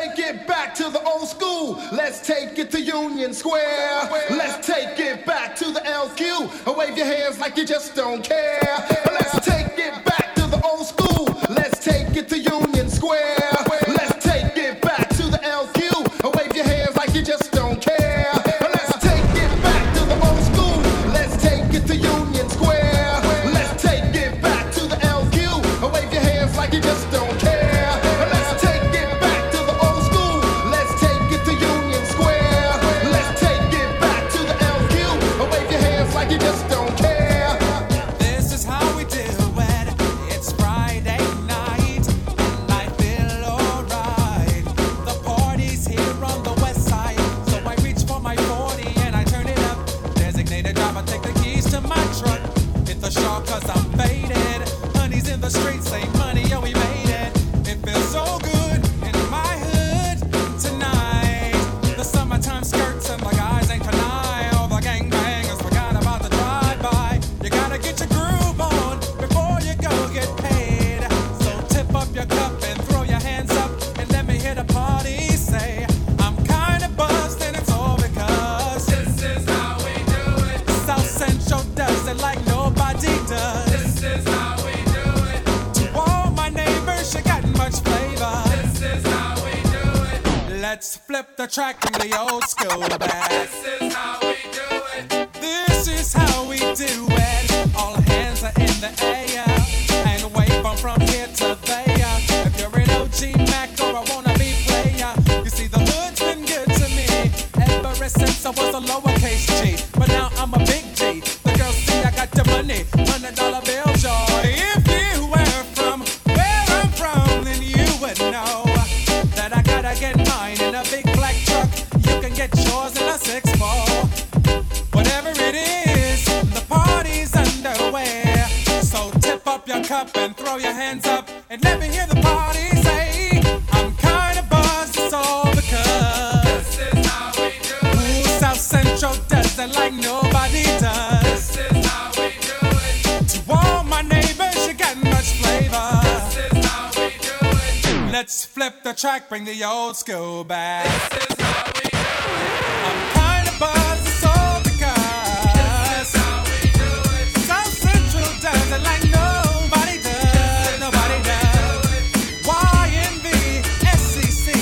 take it back to the old school. Let's take it to Union Square. Let's take it back to the LQ. And wave your hands like you just don't care. Let's take it back to the old school. Let's take it to Union Square. Attracting the old school back. This is how we do it. This is how we do it. track, bring the old school back. This is how we do it. I'm kind of buzzed, it's all because. This is how we do it. South Central does it like nobody does. Nobody does. Do YNV, SEC.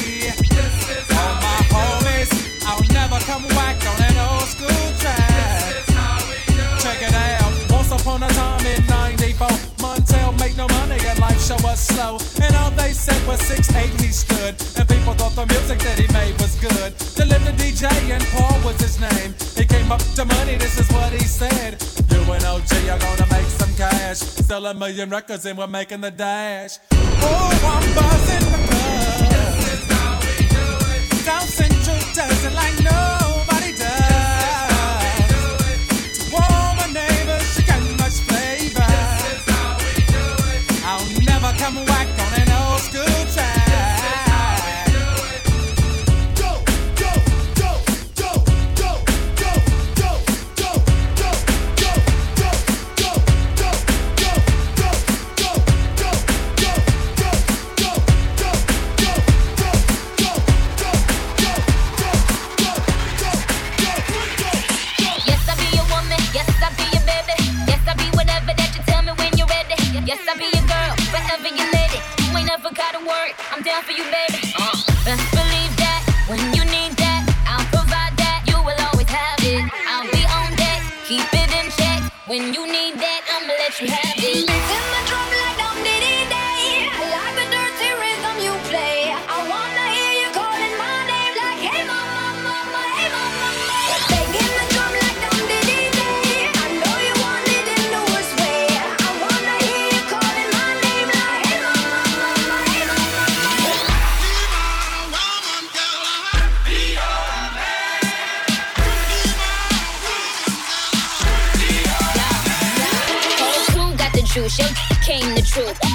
This is all my homies. I'll never come whack on an old school track. This is how we do. Check it out. Once upon a time in 94, Montell make no money and life show us slow. And all they said was 6, 8, the music that he made was good. The living DJ and Paul was his name. He came up to money, this is what he said. You and OG are gonna make some cash. Sell a million records and we're making the dash. Oh, I'm buzzing the club. This is how we do it. South Central doesn't like no.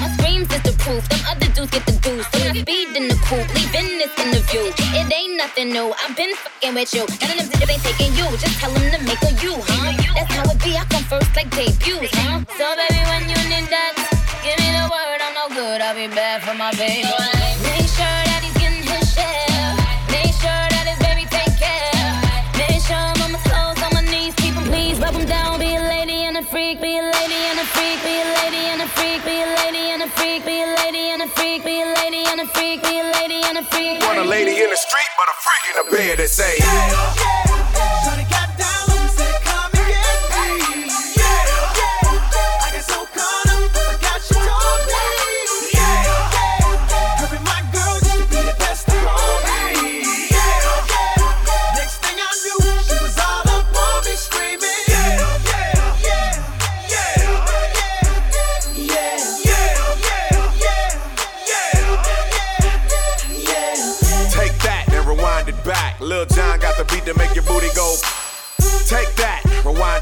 My screams is the proof. Them other dudes get the goose. So I speed in the coupe, leaving this interview. It ain't nothing new. I've been fucking with you. None of them bitches ain't taking you. Just tell them to make a you, huh? That's how it be. I come first like debuts, huh? So baby, when you need that, give me the word. I'm no good. I'll be bad for my baby. Lady and a freak, me a lady and a freak. Want a lady in the street, but a freak in the bed that say. Shawty got down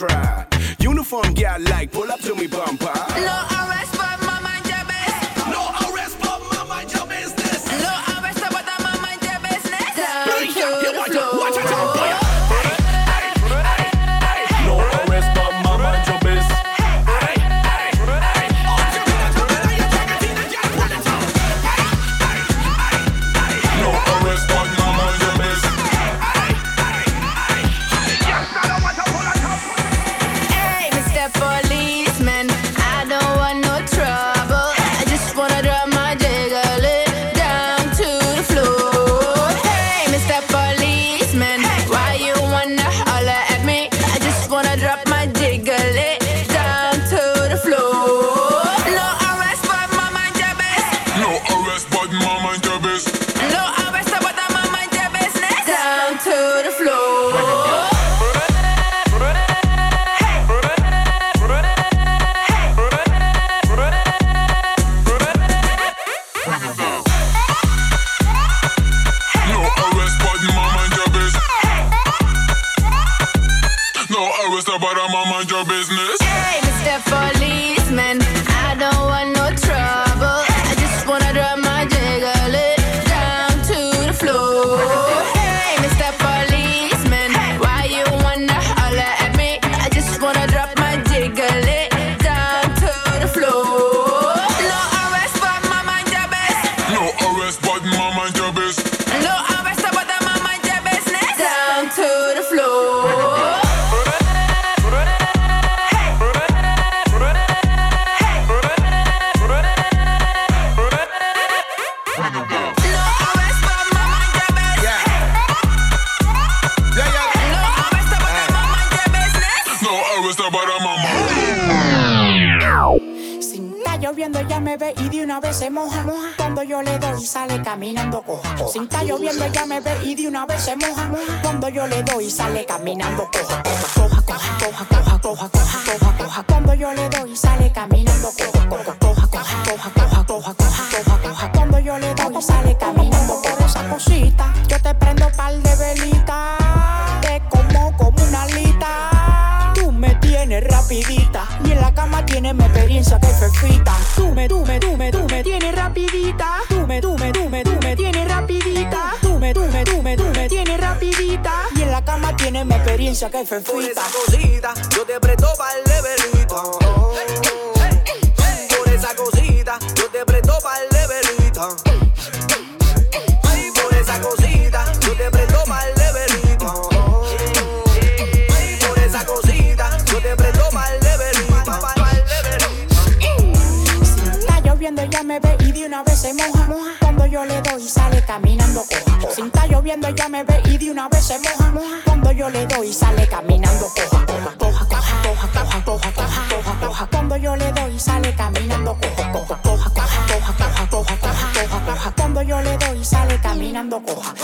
try. y una vez se moja. moja. Cuando yo le doy, sale caminando coja. coja. Sin estar lloviendo, ella me ve y de una vez se moja. moja. Cuando yo le doy, sale caminando coja. Coja, coja, coja, coja, coja, coja, coja, coja. Cuando yo le doy, sale caminando coja. Coja, coja, coja, coja, coja, coja, coja, coja. coja. Cuando yo le doy, sale caminando por esa cosita. Yo te prendo par de velitas. Te como como una alita. Tú me tienes rapidita. Y en la cama tienes mi experiencia que perfecta. Tú me, tú me, tú me, tú me tienes rapidita. Tú me, tú me, tú me, tú me tienes rapidita. Tú me, tú me, tú me, tú me tienes rapidita y en la cama tienes mi experiencia que es Por esa cosita, yo te presto pa'l de velita. Por esa cosita, yo te presto pa'l de velita. y de una vez se moja. moja. Cuando yo le doy, sale caminando coja. Si está lloviendo, ella me ve y de una vez se moja. moja. Cuando yo le doy, sale caminando coja. Coja, coja, coja, coja, coja, coja, coja, Cuando yo le doy, sale caminando coja. Coja, coja, coja, coja, coja, coja, coja, Cuando yo le doy, sale caminando coja.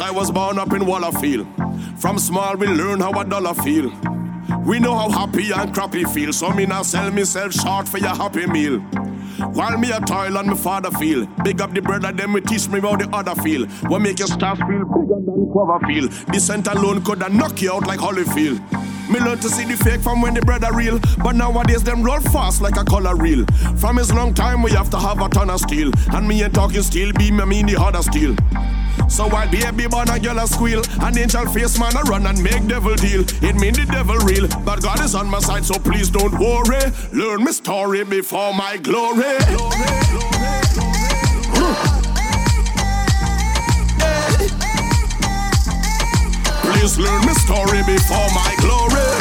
I was born up in Wallafield. From small, we learn how a dollar feel. We know how happy and crappy feel, so me now sell myself short for your happy meal. While me a toil and my father feel, big up the brother, them we teach me how the other feel. What make your staff feel bigger than cover feel. The center alone coulda knock you out like Holyfield. Me learn to see the fake from when the bread are real, but nowadays them roll fast like a color reel. From his long time we have to have a ton of steel, and me ain't talking steel, be me mean the harder steel. So while baby born a girl a squeal, an angel face man a run and make devil deal. It mean the devil real, but God is on my side, so please don't worry. Learn my story before my glory. Please learn my story before my glory.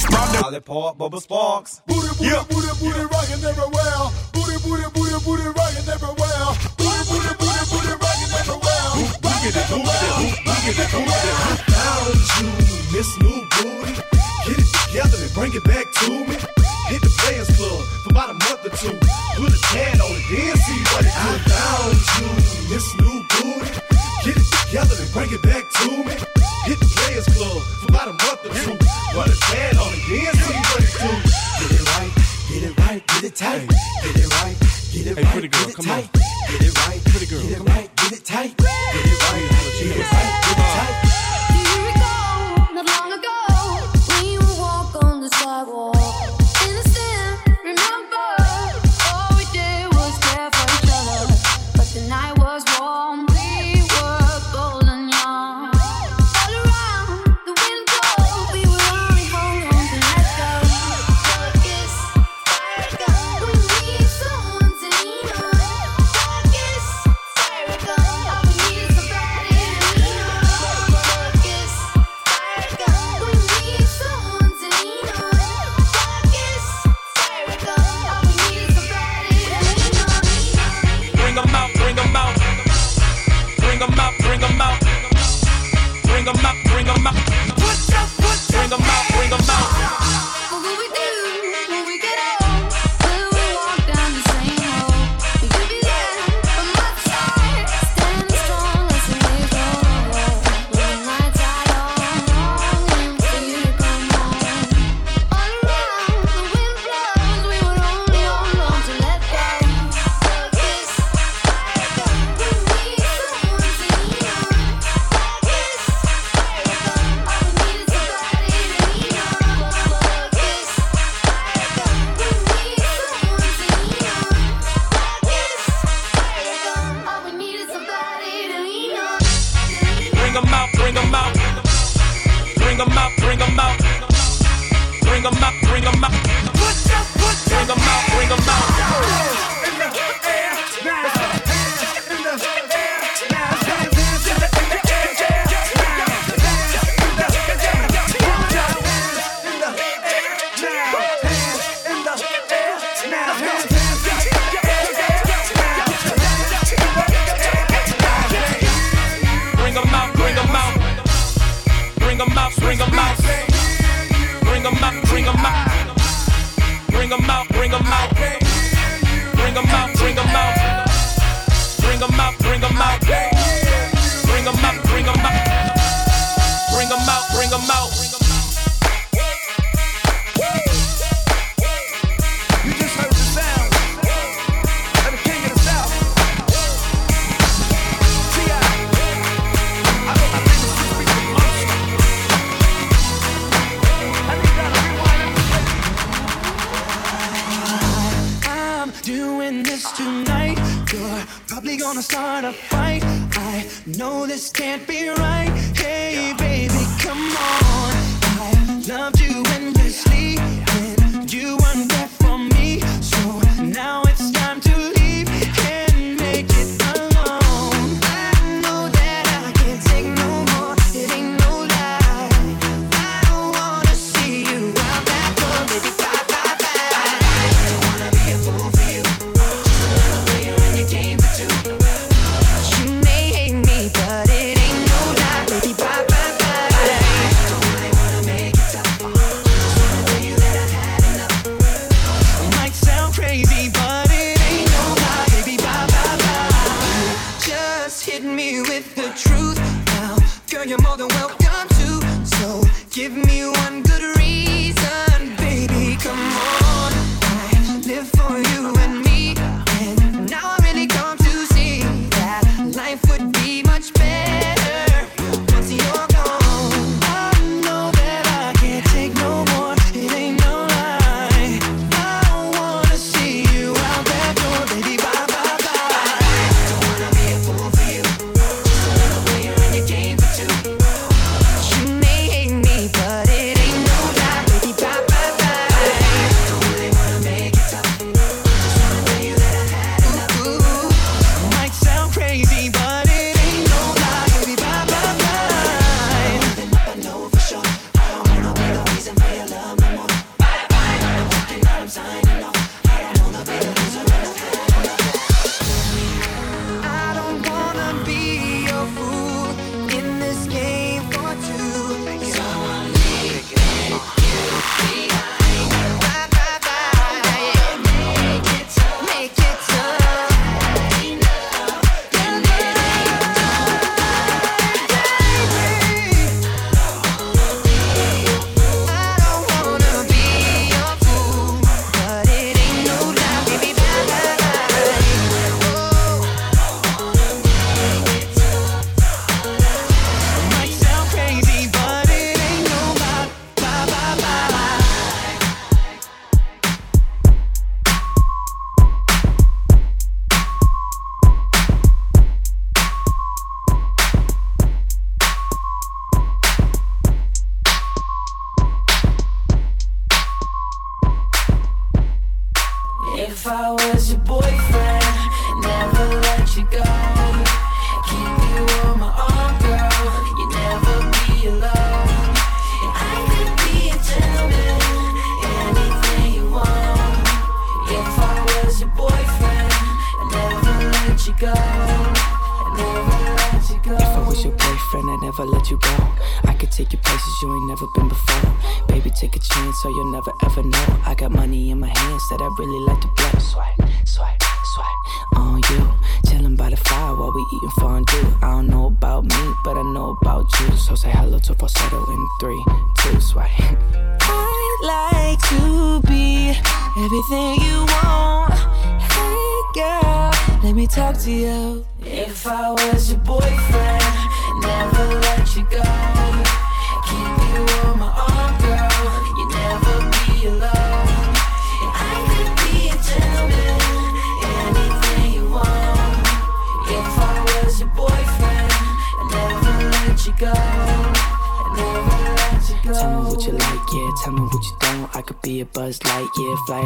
Which problem? Lollipop, Bubba Sparxxx. Booty, booty, booty, booty, rockin' everywhere. Booty, booty, booty, booty, rockin' everywhere. Booty, booty, booty, booty, rockin' everywhere. Rockin' everywhere. found you, Miss New Booty. Get it together and bring it back to me. Hit the Players Club for about a month or two. Put a tan on it, then see what it do. I found you, Miss New I Get it together and bring it back to me. Hit the Players Club for about a month or two. Run a pad on the dance see what it do. Get it right, get it right, get it tight. Get it right, get it right, get it tight. Get it right, get it right, get it tight. I'm out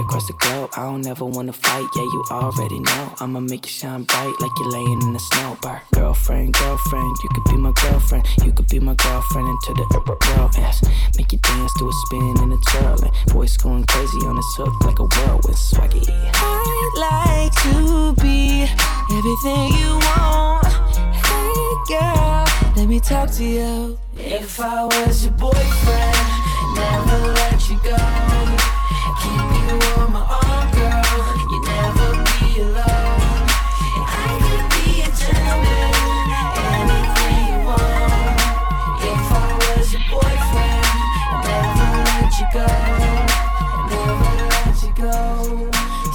across the globe. I don't ever wanna fight, yeah. You already know. I'ma make you shine bright like you're laying in the snow. Bar. Girlfriend, girlfriend, you could be my girlfriend. You could be my girlfriend into the upper world. Yes. Make you dance to a spin and a twirl. And voice going crazy on this hook like a whirlwind swaggy. I'd like to be everything you want. Hey girl, let me talk to you. If I was your boyfriend, never let you go. Keep you on my arm, girl. You never be alone. I could be a gentleman, anything you want. If I was your boyfriend, never let you go. Never let you go.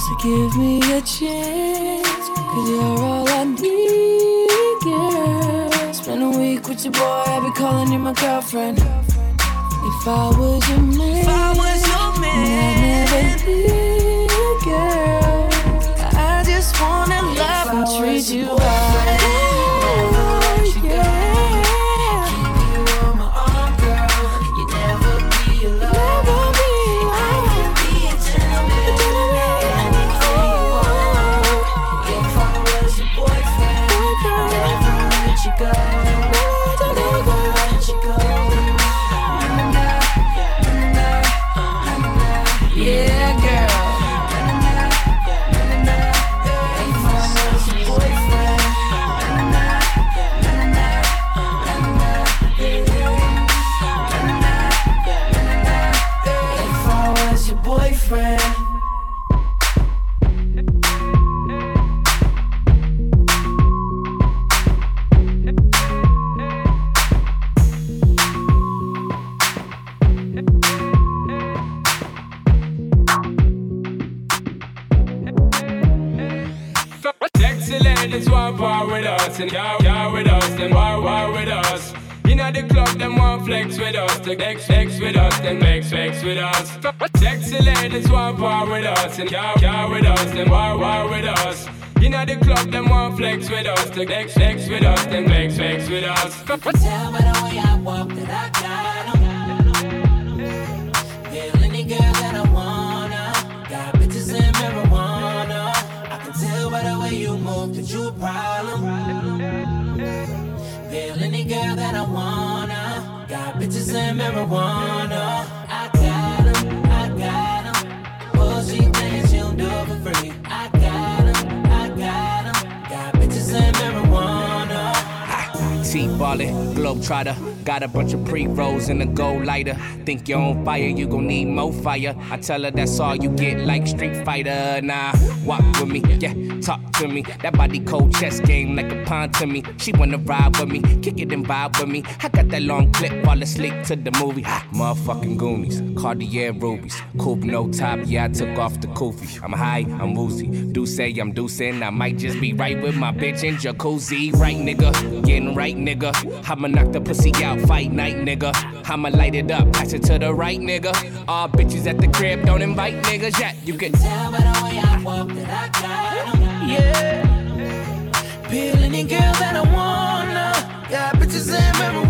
So give me a chance, cause you're all I need, girl. Spend a week with your boy, I'll be calling you my girlfriend. If I was your man, if I was your man, I'd never leave, girl. I just wanna love and treat you right. sí. T-ballin', globetrotter. Got a bunch of pre-rolls and a gold lighter. Think you're on fire, you gon' need more fire. I tell her that's all you get, like Street Fighter. Nah, walk with me, yeah, talk to me. That body cold chess game like a pawn to me. She wanna ride with me, kick it and vibe with me. I got that long clip, fall asleep to the movie. Motherfucking Goonies, Cartier rubies, coupe no top. Yeah, I took off the kufi. I'm high, I'm woozy. Do say I'm deucing. I might just be right with my bitch in jacuzzi. Right, nigga, getting right, nigga. I'ma knock the pussy out, fight night, nigga. I'ma light it up, pass it to the right, nigga. All bitches at the crib, don't invite niggas yet. You can tell by the way I walk that I got. Yeah. Peel any girl that I wanna. Got bitches in marijuana.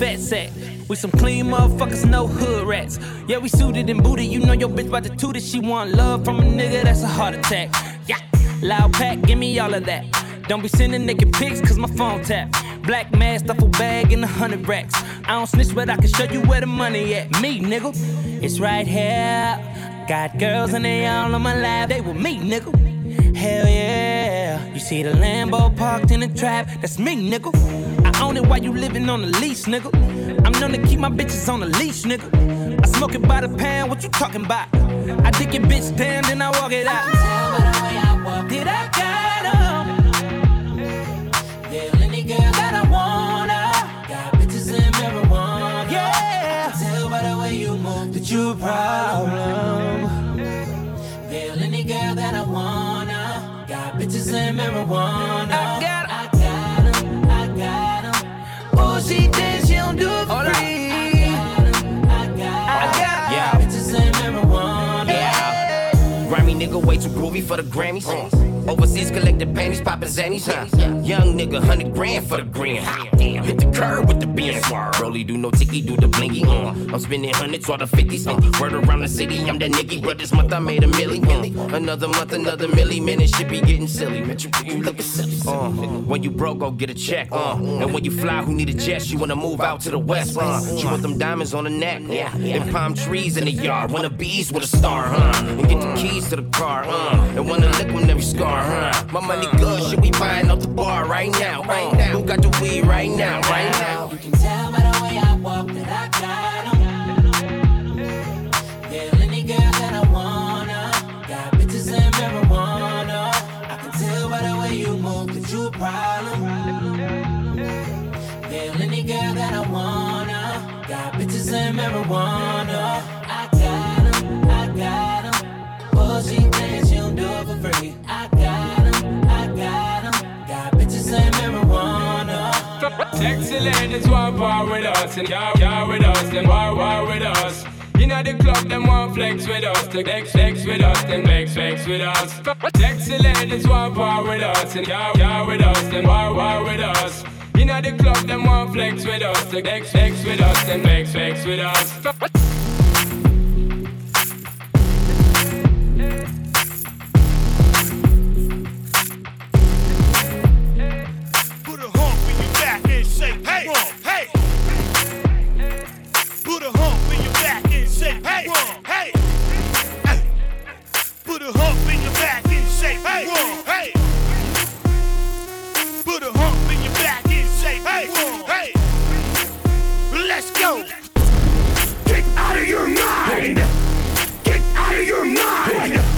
Fat sack. We some clean motherfuckers, no hood rats. Yeah, we suited and booted. You know your bitch about to toot it. She want love from a nigga, that's a heart attack. Yeah, loud pack, give me all of that. Don't be sending naked pics, cause my phone tap. Black mask, duffel bag, and a hundred racks. I don't snitch, but I can show you where the money at. Me, nigga. It's right here. Got girls and they all on my lap. They with me, nigga. Hell yeah. You see the Lambo parked in the trap. That's me, nigga. I own it while you living on the lease, nigga. I'm known to keep my bitches on the leash, nigga. I smoke it by the pound, what you talking about? I dick your bitch down, then I walk it out. Did I got 'em? Yeah, any girl that I wanna. Got bitches in marijuana. Yeah. I tell by the way you move that you a problem. In marijuana. I got 'em. I got 'em. I got 'em. Oh, she thinks she don't do it for free. I got 'em. Yeah. Bitches in marijuana. Yeah. Grammy nigga way too groovy for the Grammys. Oh. Overseas collected panties, poppin' zannies, huh? Young nigga, hundred grand for the grand. Damn, hit the curb with the beans. Rolly do no ticky, do the blinky. Uh. I'm spending hundreds or the fifties. Uh. Word around the city, I'm that nigga. But this month I made a milli. Uh. Another month, another milli. Man, this shit be getting silly. Man, you, you looking silly. Uh. When you broke, go get a check. Uh. And when you fly, who need a jet? You wanna move out to the west. Uh. You want them diamonds on the neck. Yeah. And palm trees in the yard. Wanna bees with a star, huh? And get the keys to the car, uh. And wanna lick on every scar, huh? My money good, shit we buying off the bar right now, uh, right now. Who got the weed right now, right now? You can tell by the way I walk that I got 'em. Yeah, any girl that I wanna. Got bitches in marijuana. I can tell by the way you move that you a problem. Yeah, any girl that I wanna. Got bitches in marijuana. I got 'em, I got 'em. She thinks she don't do it for free. I Sexy ladies want war with us and car with us, then war, war with us. Inna the club, them want flex with us, to flex, flex with us, then flex, flex with us. Sexy ladies want war with us and car with us, then war, war with us. Inna the club, them want flex with us, to flex, flex with us, then flex, flex with us. And say, hey, hey. Put a hump in your back and say, hey, hey. Let's go. Get out of your mind. Get out of your mind.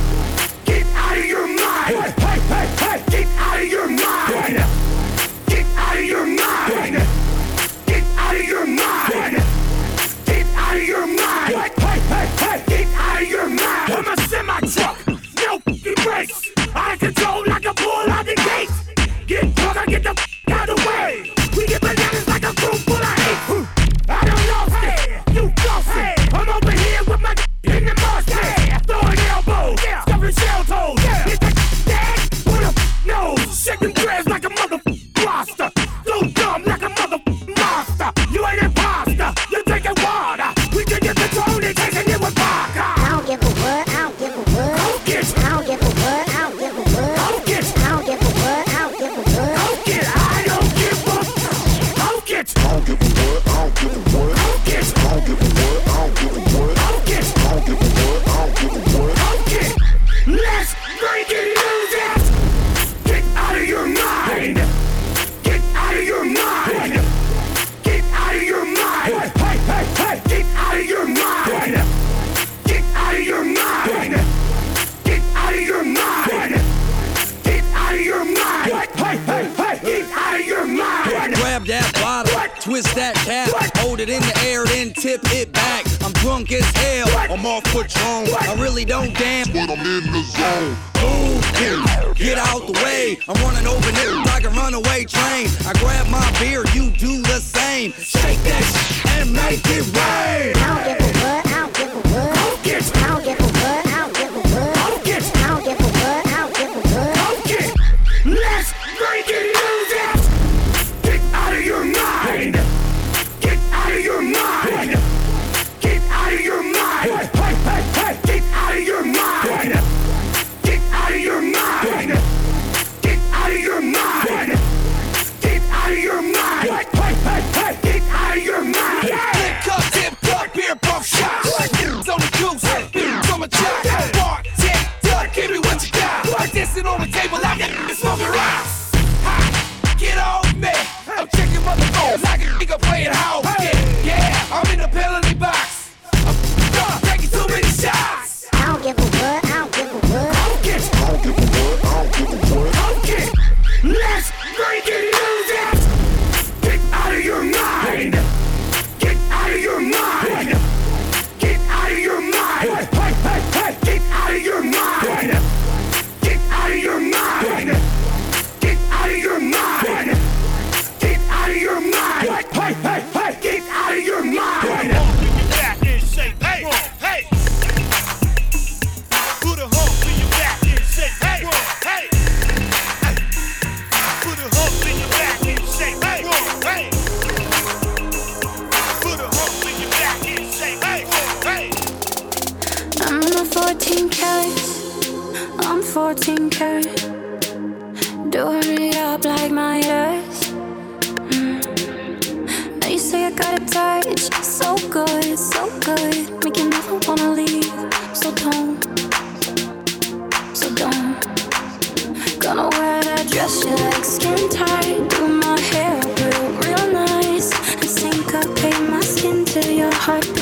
heart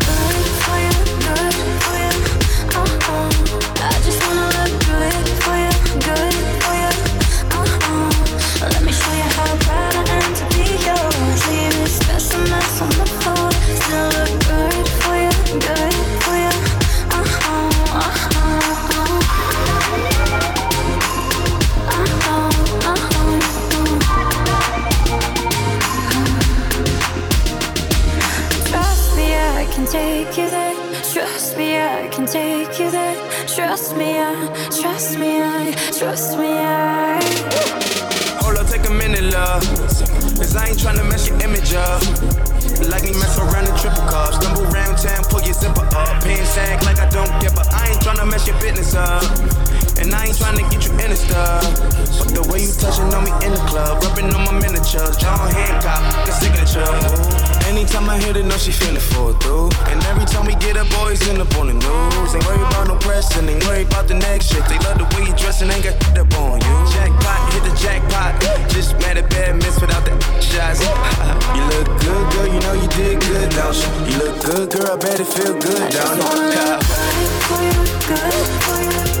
Trust me, I, trust me, I, trust me, I. Hold up, take a minute, love. Cause I ain't tryna mess your image up. Like me mess around in triple cups. Stumble around town, pull your zipper up. Pin sack like I don't give a. I ain't tryna mess your business up. And I ain't tryna get you in the stuff. But the way you touching on me in the club, rubbing on my miniatures. John Hancock, the signature. Anytime I hit it, know she feelin' for it through. And every time we get up, boys end up on the news. Ain't worried about no pressing, ain't worried about the next shit. They love the way you dressin', ain't got shit up on you. Jackpot, hit the jackpot. Just mad at bad miss without the shots. you look good, girl, you know you did good, don't you? You look good, girl, I bet it feel good, don't you?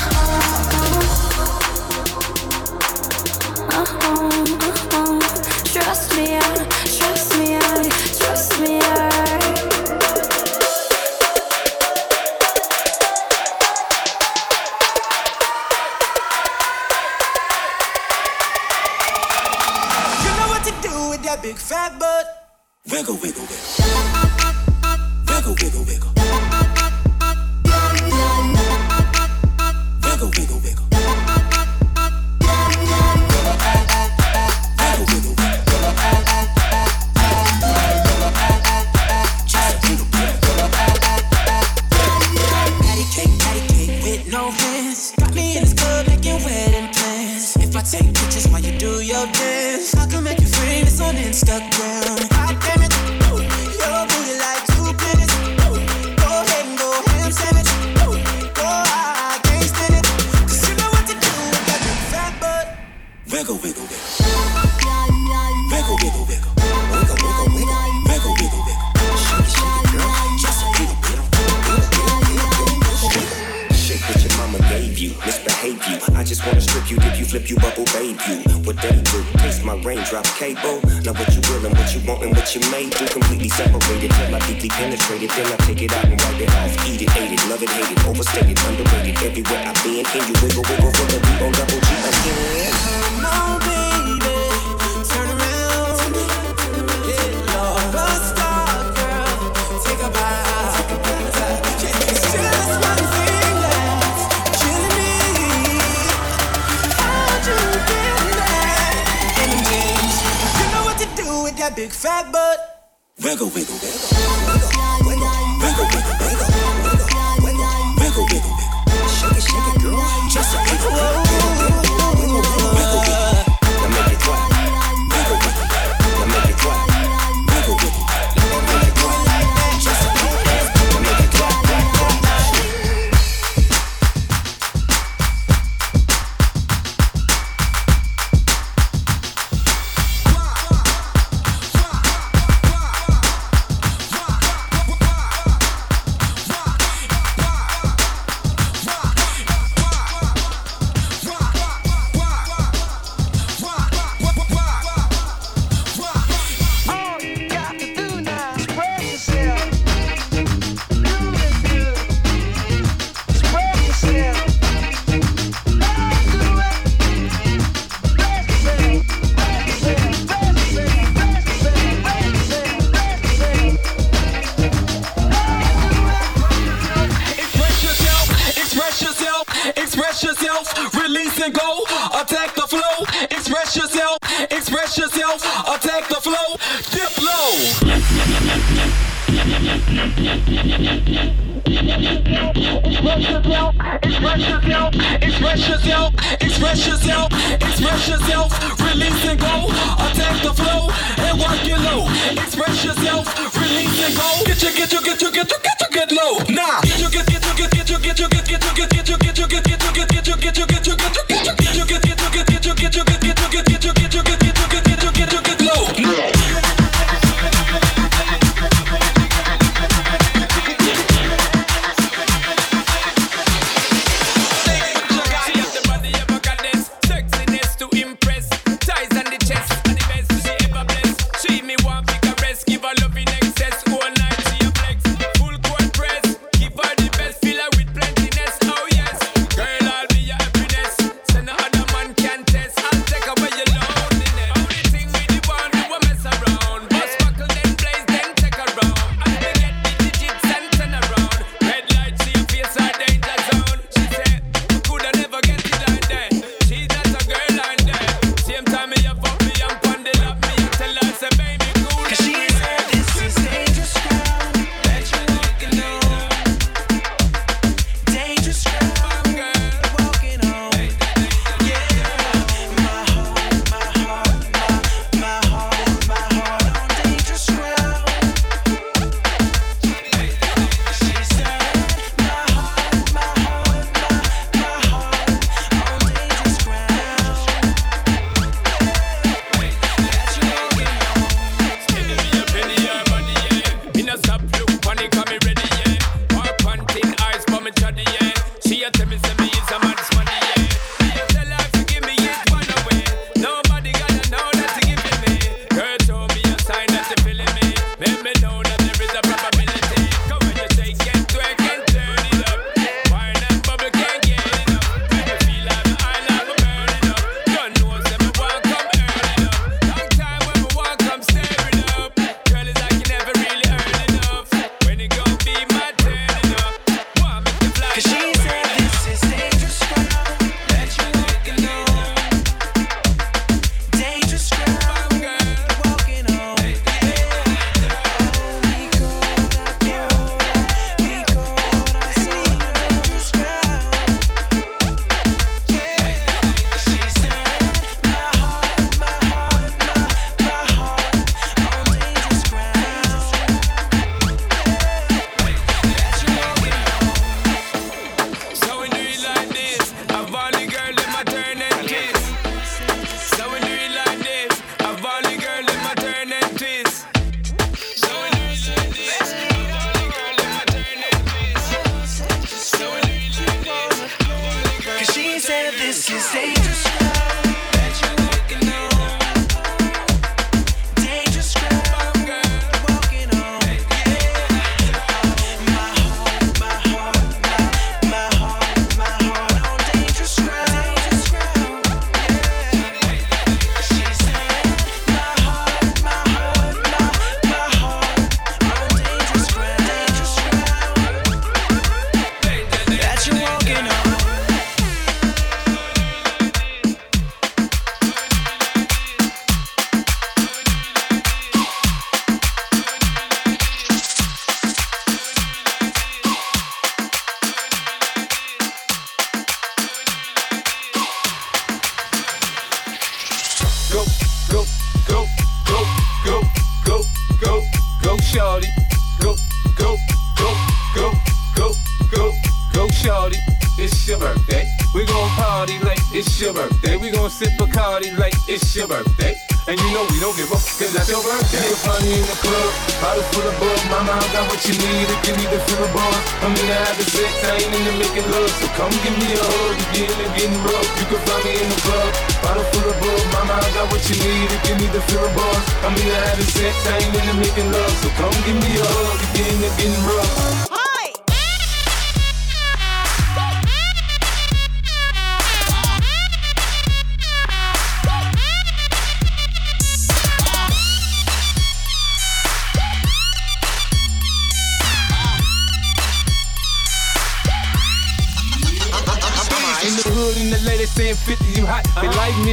it's your birthday. And you know we don't give a fuck cause that's your birthday. You'll find me in the club, bottle full of bug. Mama, I got what you need if you need to feel a buzz. I'm in the habit sex, I ain't into making love. So come give me a hug, you're getting rough. You can find me in the club, bottle full of bug. Mama, I got what you need if you need to feel a buzz. I'm in the habit sex, I ain't into making love. So come give me a hug, you're getting rough.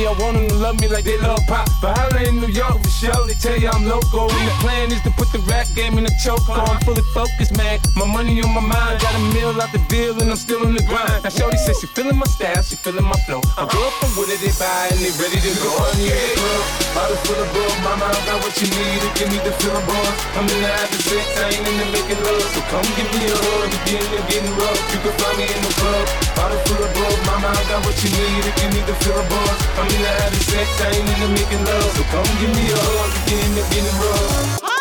I want them to love me like they love Pac. But holla in New York for sure, they tell you I'm local. And the plan is to put the rap game in a choke. I'm fully focused, man. My money on my mind, got a meal out the deal, and I'm still in the grind. Now, Shorty says she feeling my style, she feeling my flow. I go up from what they buy, and they ready to go. On the club, bottle full of bug, mama, I got what you need to give me the feeling, boy. I'm in the having sex, I ain't in the making love. So come give me a hug, you're in there getting rough, you can find me in the club. Bottle full of bug, mama, I got what you need if you need to feel a buzz. I'm in the having sex, I ain't in the making love. So come give me a hug, you're in there getting rough.